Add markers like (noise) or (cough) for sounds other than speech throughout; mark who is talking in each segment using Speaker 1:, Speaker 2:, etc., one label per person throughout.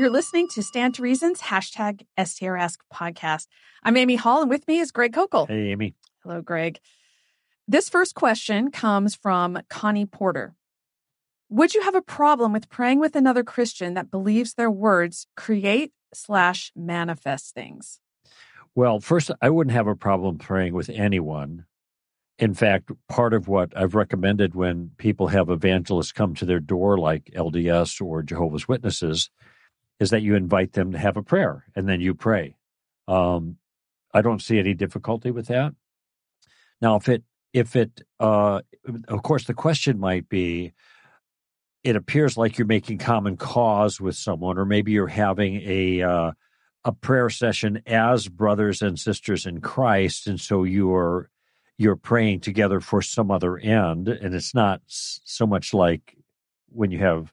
Speaker 1: You're listening to Stand to Reason's, hashtag STRask podcast. I'm Amy Hall, and with me is Greg Koukl.
Speaker 2: Hey, Amy.
Speaker 1: Hello, Greg. This first question comes from Connie Porter. Would you have a problem with praying with another Christian that believes their words create slash manifest things?
Speaker 2: Well, first, I wouldn't have a problem praying with anyone. In fact, part of what I've recommended when people have evangelists come to their door, like LDS or Jehovah's Witnesses, is that you invite them to have a prayer and then you pray. Um, I don't see any difficulty with that. Now, if it, if it, uh, of course, the question might be, it appears like you're making common cause with someone, or maybe you're having a uh, a prayer session as brothers and sisters in Christ, and so you're you're praying together for some other end, and it's not so much like when you have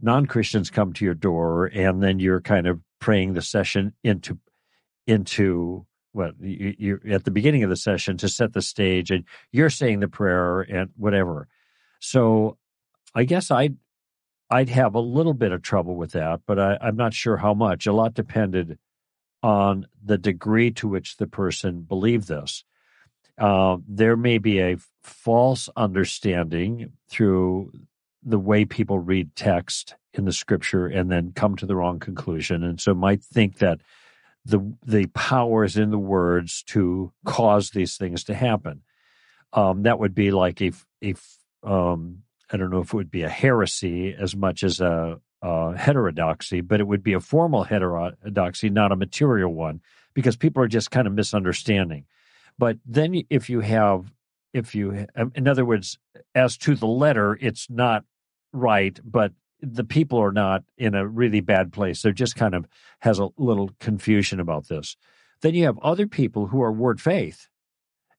Speaker 2: non Christians come to your door, and then you're kind of praying the session into into what you, you're at the beginning of the session to set the stage, and you're saying the prayer and whatever. So I guess I'd I'd have a little bit of trouble with that, but I, I'm not sure how much. A lot depended on the degree to which the person believed this. Uh, there may be a false understanding through the way people read text in the scripture and then come to the wrong conclusion, and so might think that the the power is in the words to cause these things to happen. Um, that would be like a a um, I don't know if it would be a heresy as much as a, a heterodoxy, but it would be a formal heterodoxy, not a material one, because people are just kind of misunderstanding. But then if you have, if you, um, in other words, as to the letter, it's not right, but the people are not in a really bad place. They're just kind of has a little confusion about this. Then you have other people who are word faith.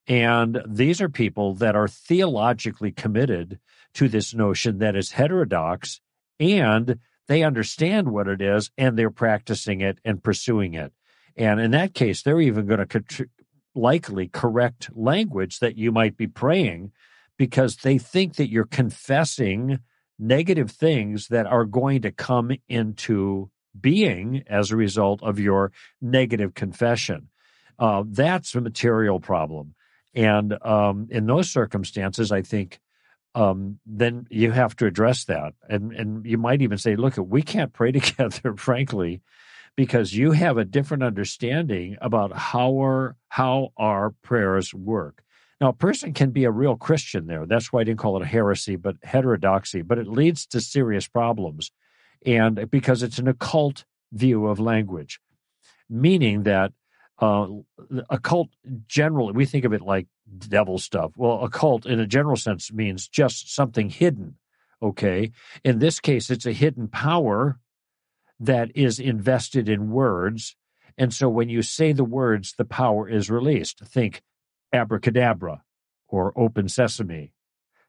Speaker 2: And these are people that are theologically committed to this notion that is heterodox and they understand what it is and they're practicing it and pursuing it. And in that case, they're even going to likely correct language that you might be praying because they think that you're confessing negative things that are going to come into being as a result of your negative confession. Uh, that's a material problem. And um, in those circumstances, I think um, then you have to address that. And and you might even say, look, we can't pray (laughs) together, frankly, because you have a different understanding about how our how our prayers work. Now, a person can be a real Christian there. That's why I didn't call it a heresy, but heterodoxy. But it leads to serious problems, and because it's an occult view of language, meaning that uh, occult generally we think of it like devil stuff well occult in a general sense means just something hidden okay in this case it's a hidden power that is invested in words and so when you say the words the power is released think abracadabra or open sesame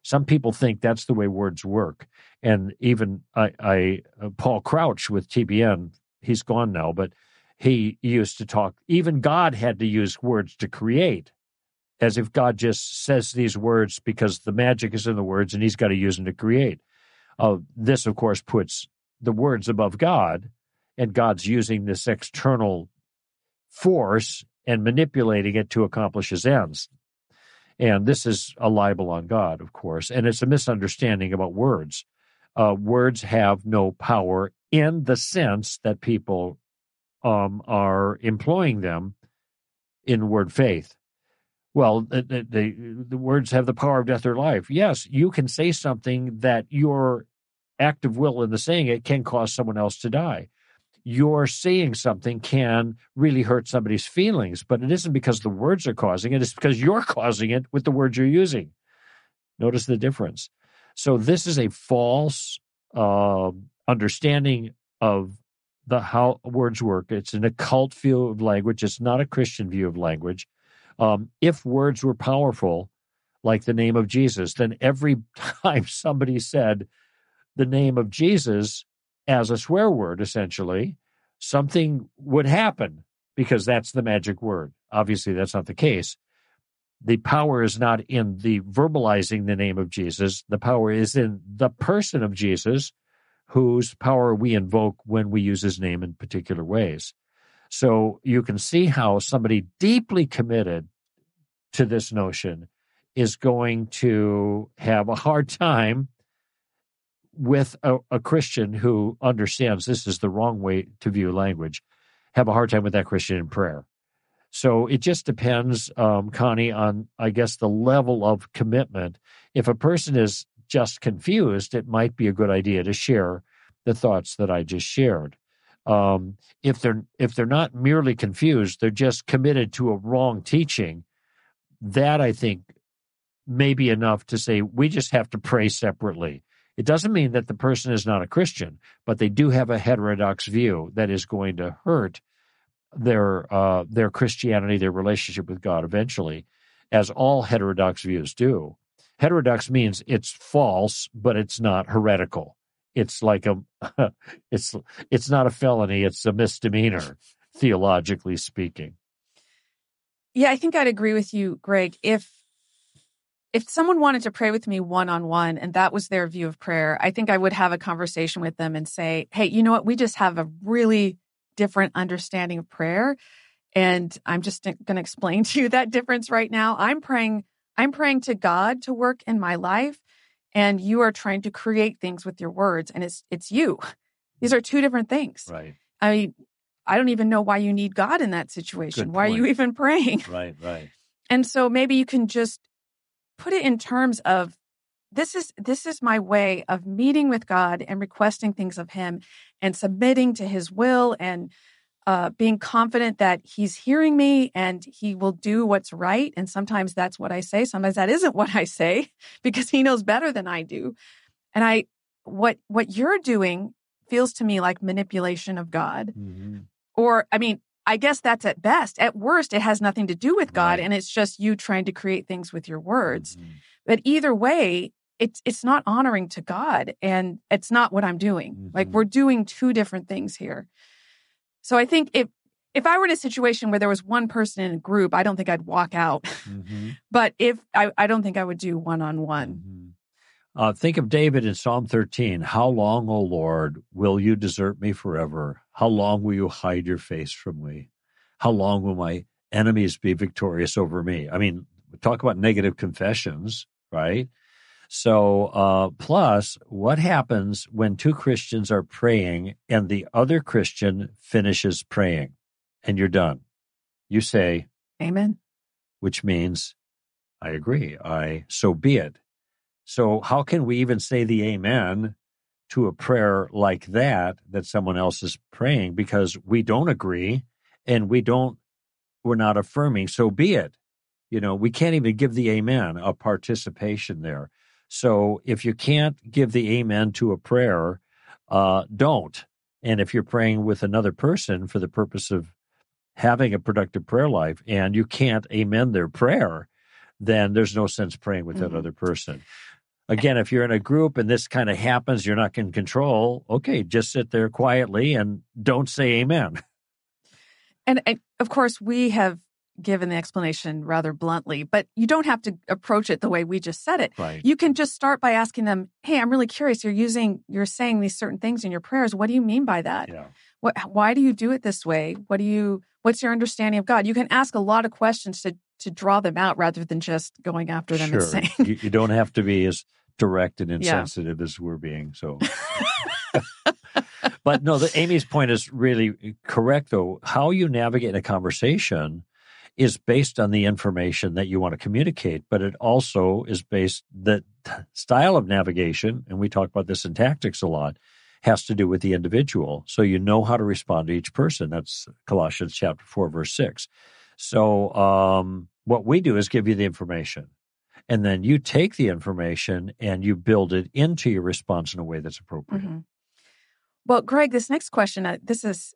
Speaker 2: some people think that's the way words work and even i, I uh, paul crouch with tbn he's gone now but he used to talk. Even God had to use words to create, as if God just says these words because the magic is in the words and he's got to use them to create. Uh, this, of course, puts the words above God, and God's using this external force and manipulating it to accomplish his ends. And this is a libel on God, of course, and it's a misunderstanding about words. Uh, words have no power in the sense that people um, are employing them in word faith. Well, the, the, the words have the power of death or life. Yes, you can say something that your act of will in the saying it can cause someone else to die. Your saying something can really hurt somebody's feelings, but it isn't because the words are causing it, it's because you're (laughs) causing it with the words you're using. Notice the difference. So, this is a false uh, understanding of the how words work. It's an occult view of language. It's not a Christian view of language. Um, if words were powerful, like the name of Jesus, then every (laughs) time somebody said the name of Jesus as a swear word, essentially, something would happen because that's the magic word. Obviously, that's not the case. The power is not in the verbalizing the name of Jesus. The power is in the person of Jesus whose power we invoke when we use his name in particular ways. So you can see how somebody deeply committed to this notion is going to have a hard (laughs) time with a, a, Christian who understands this is the wrong way to view language, have a hard time with that Christian in prayer. So it just depends, um, Connie, on, I guess, the level of commitment. If a person is just confused, it might be a good idea to share the thoughts that I just shared. Um, if they're if they're not merely confused, they're just committed to a wrong teaching. That I think may be enough to say we just have to pray separately. It doesn't mean that the person is not a Christian, but they do have a heterodox view that is going to hurt their uh, their Christianity, their relationship with God eventually, as all heterodox views do. Heterodox means it's false, but it's not heretical. It's like a (laughs) it's it's not a felony, it's a misdemeanor, theologically speaking.
Speaker 1: Yeah, I think I'd agree with you, Greg. If if someone wanted to pray with me one on one and that was their view of prayer, I think I would have a conversation with them and say, Hey, you know what? We just have a really different understanding of prayer. And I'm just going to explain (laughs) to you that difference right now. I'm praying, I'm praying to God to work in my life. And you are trying to create things with your words. And it's, it's you. These are two different things.
Speaker 2: Right.
Speaker 1: I mean, I don't even know why you need God in that situation. Why are you even (laughs) praying?
Speaker 2: Right, right.
Speaker 1: And so maybe you can just put it in terms of this is this is my way of meeting with God and requesting things of him and submitting to his will and uh, being confident that he's hearing me and he will do what's right. And sometimes that's what I say. Sometimes that isn't (laughs) what I say because he knows better than I do. And I, what, what you're doing feels to me like manipulation of God. Mm-hmm. Or, I mean, I guess that's at best. At worst, it has nothing to do with God right. and it's just you trying to create things with your words. Mm-hmm. But either way, it's it's not honoring to God and it's not what I'm doing. Mm-hmm. Like we're doing two different things here. So I think if if I were in a situation where there was one person in a group, I don't think I'd walk out. Mm-hmm. (laughs) but if I, I don't think I would do one on one.
Speaker 2: Think of David in Psalm 13. How long, O Lord, will you desert me forever? How long will you hide your face from me? How long will my enemies be victorious over me? I mean, talk about negative confessions, right? So, uh, plus, what happens when two Christians are praying and the other Christian finishes praying and you're done? You say,
Speaker 1: Amen.
Speaker 2: Which means, I agree. I, so be it. So, how can we even say the Amen to a prayer like that that someone else is praying because we don't agree and we don't, we're not affirming, so be it. You know, we can't even give the Amen a participation there. So if you can't give the amen to a prayer, uh, don't. And if you're praying with another person for the purpose of having a productive prayer life and you can't amen their prayer, then there's no sense praying with mm-hmm. that other person. Again, if you're in a group and this kind of happens, you're not in control. Okay, just sit there quietly and don't say amen. (laughs)
Speaker 1: And, and of course, we have given the explanation rather bluntly, but you don't have to approach it the way we just said it.
Speaker 2: Right.
Speaker 1: You can just start by asking them, "Hey, I'm really curious. You're using, you're saying these certain things in your prayers. What do you mean by that?
Speaker 2: Yeah.
Speaker 1: What? Why do you do it this way? What do you? What's your understanding of God? You can ask a lot of questions to to draw them out rather than just going after them
Speaker 2: sure.
Speaker 1: and saying.
Speaker 2: you, you don't have to be as direct and insensitive yeah. as we're being. So. (laughs) but no, the Amy's point is really correct though. How you navigate a conversation is based on the information that you want to communicate, but it also is based that style of navigation, and we talk about this in tactics a lot, has to do with the individual. So you know how to respond to each person. That's Colossians chapter 4, verse 6. So um, what we do is give you the information. And then you take the information and you build it into your response in a way that's appropriate. Mm-hmm.
Speaker 1: Well, Greg, this next question, uh, this is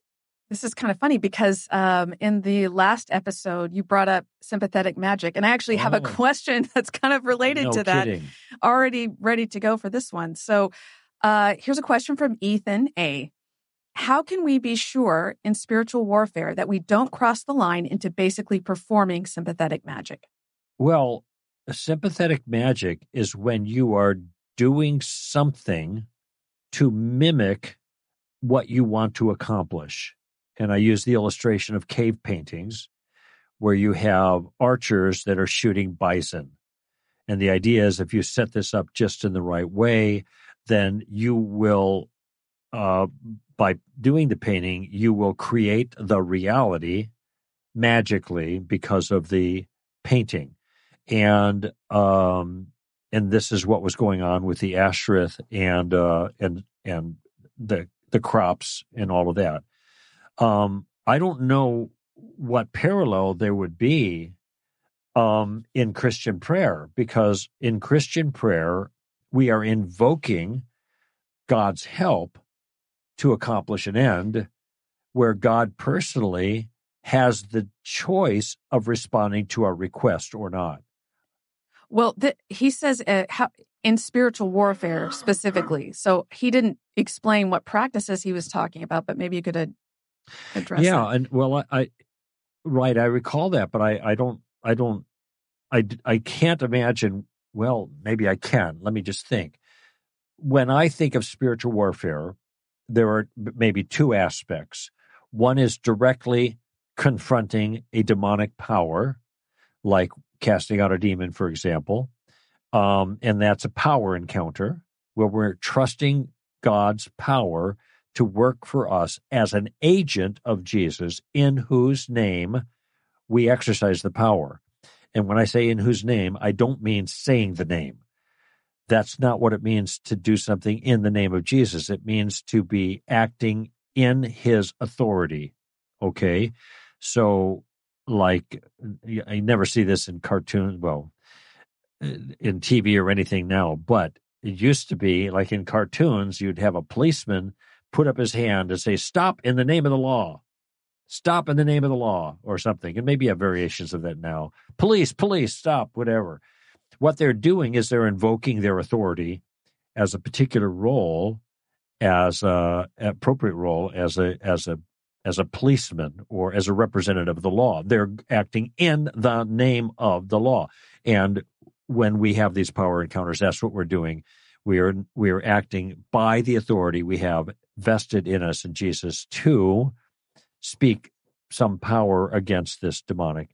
Speaker 1: this is kind of funny because um, in the last episode, you brought up sympathetic magic. And I actually have oh. a question (laughs) that's kind of related
Speaker 2: no
Speaker 1: to
Speaker 2: kidding.
Speaker 1: that already ready to go for this one. So uh, here's a question from Ethan A. How can we be sure in spiritual warfare that we don't cross the line into basically performing sympathetic magic?
Speaker 2: Well, sympathetic magic is when you are doing something to mimic what you want to accomplish. And I use the illustration of cave paintings where you have archers that are shooting bison. And the idea is if you set this up just in the right way, then you will, uh, by doing the painting, you will create the reality magically because of the painting. And, um, and this is what was going on with the Ashtoreth and, uh, and, and the, the crops and all of that. Um, I don't know what parallel there would be um, in Christian prayer, because in Christian prayer, we are invoking God's help to accomplish an end where God personally has the choice of responding to our request or not.
Speaker 1: Well, he says uh, how, in spiritual warfare specifically. So he didn't explain what practices he was talking about, but maybe you could uh, address.
Speaker 2: Yeah,
Speaker 1: that.
Speaker 2: and well, I, I right, I recall that, but I, I don't, I don't, I, I can't imagine. Well, maybe I can. Let me just think. When I think of spiritual warfare, there are maybe two aspects. One is directly confronting a demonic power, like casting out a demon, for example. Um, and that's a power encounter where we're trusting God's power to work for us as an agent of Jesus in whose name we exercise the power. And when I say in whose name, I don't mean saying the name. That's not what it means to do something in the name of Jesus. It means to be acting in his authority. Okay. So, like, I never see this in cartoons, well, in TV or anything now, but it used to be like in cartoons, you'd have a policeman put up his hand and say, Stop in the name of the law. Stop in the name of the law, or something. And maybe have variations of that now. Police, police, stop, whatever. What they're doing is they're invoking their authority as a particular role, as a appropriate role as a as a as a policeman or as a representative of the law. They're acting in the name of the law. And when we have these power encounters, that's what we're doing. We are we are acting by the authority we have vested in us in Jesus to speak some power against this demonic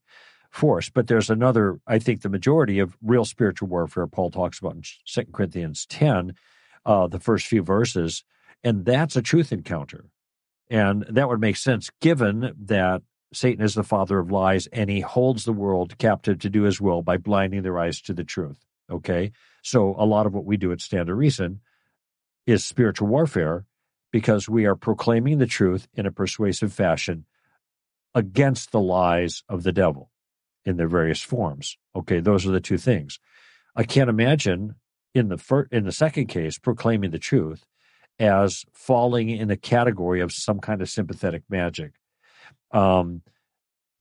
Speaker 2: force. But there's another, I think the majority of real spiritual warfare Paul talks about in 2 Corinthians 10, uh, the first few verses, and that's a truth encounter. And that would make sense given that Satan is the father of lies and he holds the world captive to do his will by blinding their eyes to the truth. Okay. So a lot of what we do at Stand to Reason is spiritual warfare because we are proclaiming the truth in a persuasive fashion against the lies of the devil in their various forms. Okay, those are the two things. I can't imagine in the first, in the second case proclaiming the truth as falling in a category of some kind of sympathetic magic. Um,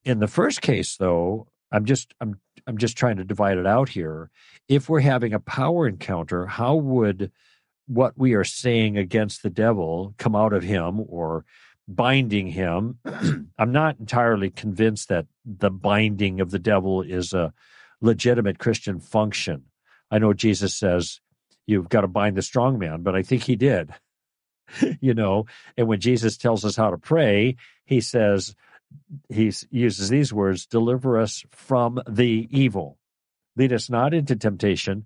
Speaker 2: in the first case, though, I'm just I'm I'm just trying to divide it out here. If we're having a power encounter, how would what we are saying against the devil come out of him or binding him. (clears throat) I'm not entirely convinced that the binding of the devil is a legitimate Christian function. I know Jesus says you've got to bind the strong man, but I think he did. (laughs) you know, and when Jesus tells us how to pray, he says, he uses these words deliver us from the evil, lead us not into temptation,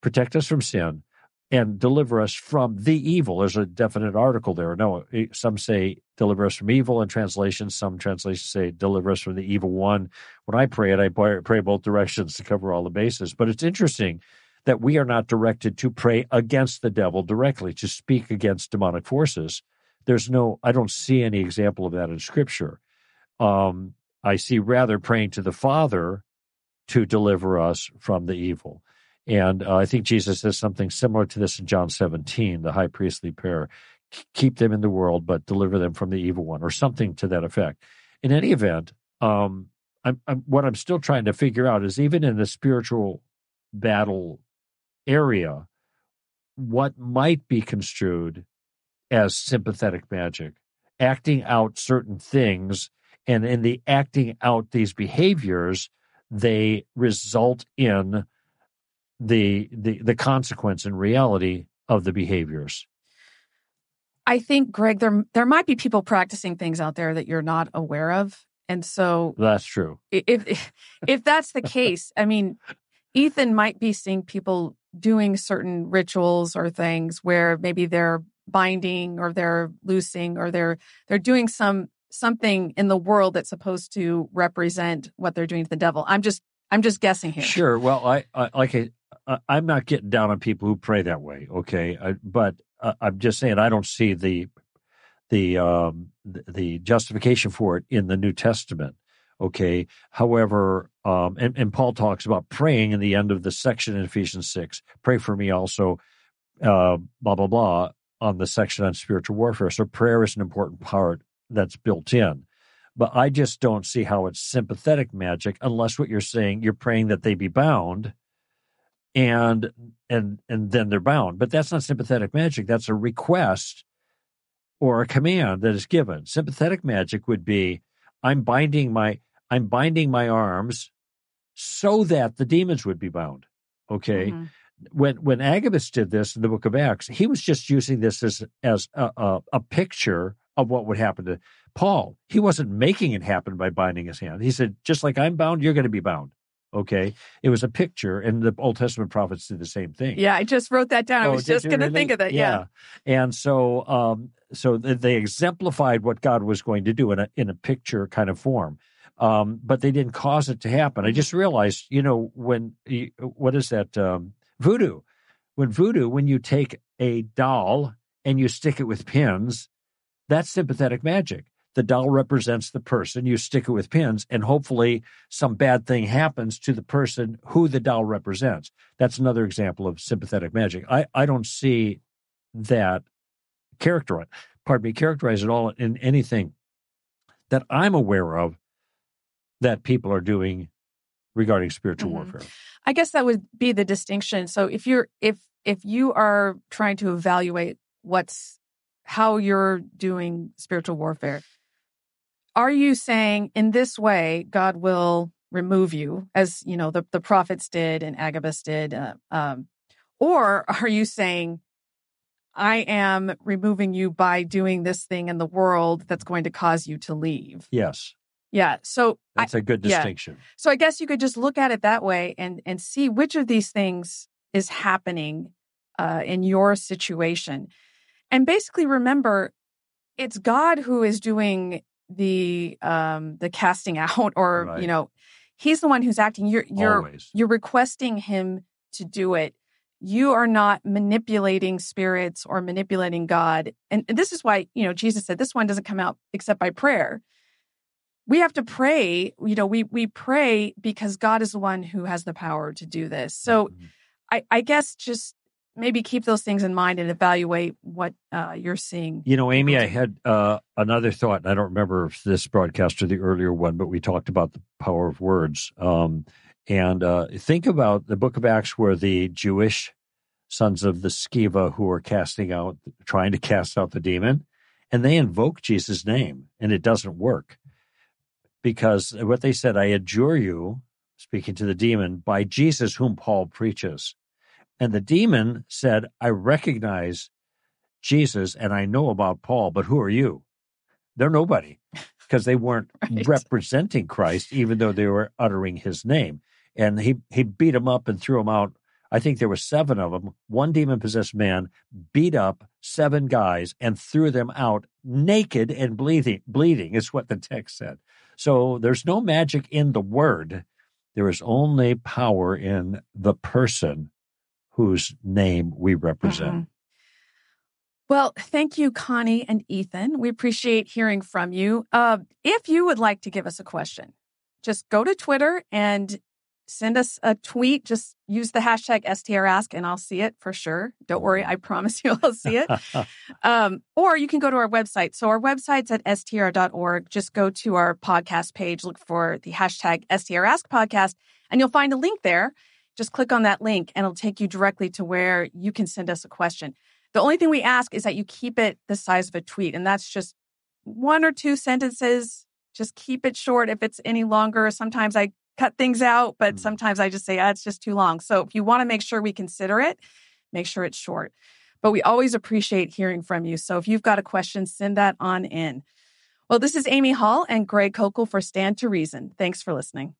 Speaker 2: protect us from sin, and deliver us from the evil. There's a definite article there. No, eh, some say deliver us from evil in translation. Some translations say deliver us from the evil one. When I pray it, I pray both directions to cover all the bases. But it's interesting that we are not directed to pray against the devil directly, to speak against demonic forces. There's no, I don't see any example of that in scripture. Um, I see rather praying to the Father to deliver us from the evil. And uh, I think Jesus says something similar to this in John 17, the high priestly prayer keep them in the world, but deliver them from the evil one, or something to that effect. In any event, um, I'm, I'm, what I'm still trying to figure out is even in the spiritual battle area, what might be construed as sympathetic magic, acting out certain things, and in the acting out these behaviors, they result in the the the consequence and reality of the behaviors.
Speaker 1: I think, Greg, there there might be people practicing things out there that you're not aware of, and so
Speaker 2: that's true.
Speaker 1: If if that's the (laughs) case, I mean, Ethan might be seeing people doing certain rituals or things where maybe they're binding or they're loosing or they're they're doing some something in the world that's supposed to represent what they're doing to the devil. I'm just I'm just guessing here.
Speaker 2: Sure. Well, I, I like I, I'm not getting down on people who pray that way. Okay, I, but uh, I'm just saying I don't see the the um, the, the justification for it in the New Testament. Okay. However, um, and, and Paul talks about praying in the end of the section in Ephesians six. Pray for me also. Uh, blah blah blah on the section on spiritual warfare. So prayer is an important part that's built in. But I just don't see how it's sympathetic magic unless what you're saying you're praying that they be bound and and and then they're bound. But that's not sympathetic magic. That's a request or a command that is given. Sympathetic magic would be I'm binding my I'm binding my arms so that the demons would be bound. Okay. Mm-hmm when when Agabus did this in the book of Acts, he was just using this as as a, a, a, picture of what would happen to Paul. He wasn't making it happen by binding his hand. He said, "Just like I'm bound, you're going to be bound." Okay, it was a picture, and the Old Testament prophets did the same thing.
Speaker 1: Yeah, I just wrote that down. Oh, I was just going to really? think of that. Yeah,
Speaker 2: yeah. and so um, so they exemplified what God was going to do in a in a picture kind of form. Um, but they didn't cause it to happen. I just realized, you know, when what is that? Um, voodoo. When voodoo, when you take a doll and you stick it with pins, that's sympathetic magic. The doll represents the person. You stick it with pins, and hopefully, some bad thing happens to the person who the doll represents. That's another example of sympathetic magic. I, I don't see that character, pardon me, characterize at all in anything that I'm aware of that people are doing regarding spiritual mm-hmm. warfare.
Speaker 1: I guess that would be the distinction. So if you're if if you are trying to evaluate what's how you're doing spiritual warfare, are you saying in this way God will remove you as you know the the prophets did and Agabus did, uh, um, or (laughs) are you saying I am removing you by doing this thing in the world that's going to cause you to leave?
Speaker 2: Yes.
Speaker 1: Yeah. So
Speaker 2: that's I, a good distinction. Yeah.
Speaker 1: So I guess you could just look at it that way and and see which of these things is happening uh, in your situation, and basically remember, it's God who is doing the um the casting (laughs) out, or right. you know, He's the one who's acting. You're you're
Speaker 2: Always.
Speaker 1: you're requesting Him to do it. You are not manipulating spirits or manipulating God, and, and this is why you know Jesus said this one doesn't come out except by prayer we have to pray you know we we pray because god is the one who has the power to do this. So mm-hmm. i i guess just maybe keep those things in mind and evaluate what uh, you're seeing
Speaker 2: you know amy i had uh, another thought and i don't remember if this broadcast or the earlier one but we talked about the power of words. Um, and uh, think about the book of acts where the jewish sons of the Sceva who are casting out trying to cast out the demon and they invoke jesus name and it doesn't work because what they said, I adjure you, speaking to the demon, by Jesus whom Paul preaches. And the demon said, I recognize Jesus and I know about Paul, but who are you? They're nobody (laughs) because they weren't right. representing Christ, even though they were uttering his name. And he, he beat them up and threw them out. I think there were seven of them. One demon possessed man beat up seven guys and threw them out naked and bleeding. Bleeding is what the text said. So there's no magic in the word. There is only power in the person whose name we represent. Mm-hmm.
Speaker 1: Well, thank you, Connie and Ethan. We appreciate hearing from you. Uh, if you would like to give us a question, just go to Twitter and send us a tweet. Just use the hashtag STRask and I'll see it for sure. Don't worry. I promise (laughs) you I'll see it. (laughs) um, or you can go to our website. So our website's at str.org. Just go to our podcast page, look for the hashtag STRask podcast, and you'll find a link there. Just click on that link and it'll take you directly to where you can send us a question. The only thing we ask is that you keep it the size of a tweet, and that's just one or two sentences. Just keep it short. If it's any longer, sometimes I cut things out, but mm. sometimes I just say, ah, it's just too long. So if you want to make sure we consider it, make sure it's short. But we always appreciate hearing from you. So if you've got a question, send that on in. Well, this is Amy Hall and Greg Koukl for Stand to Reason. Thanks for listening.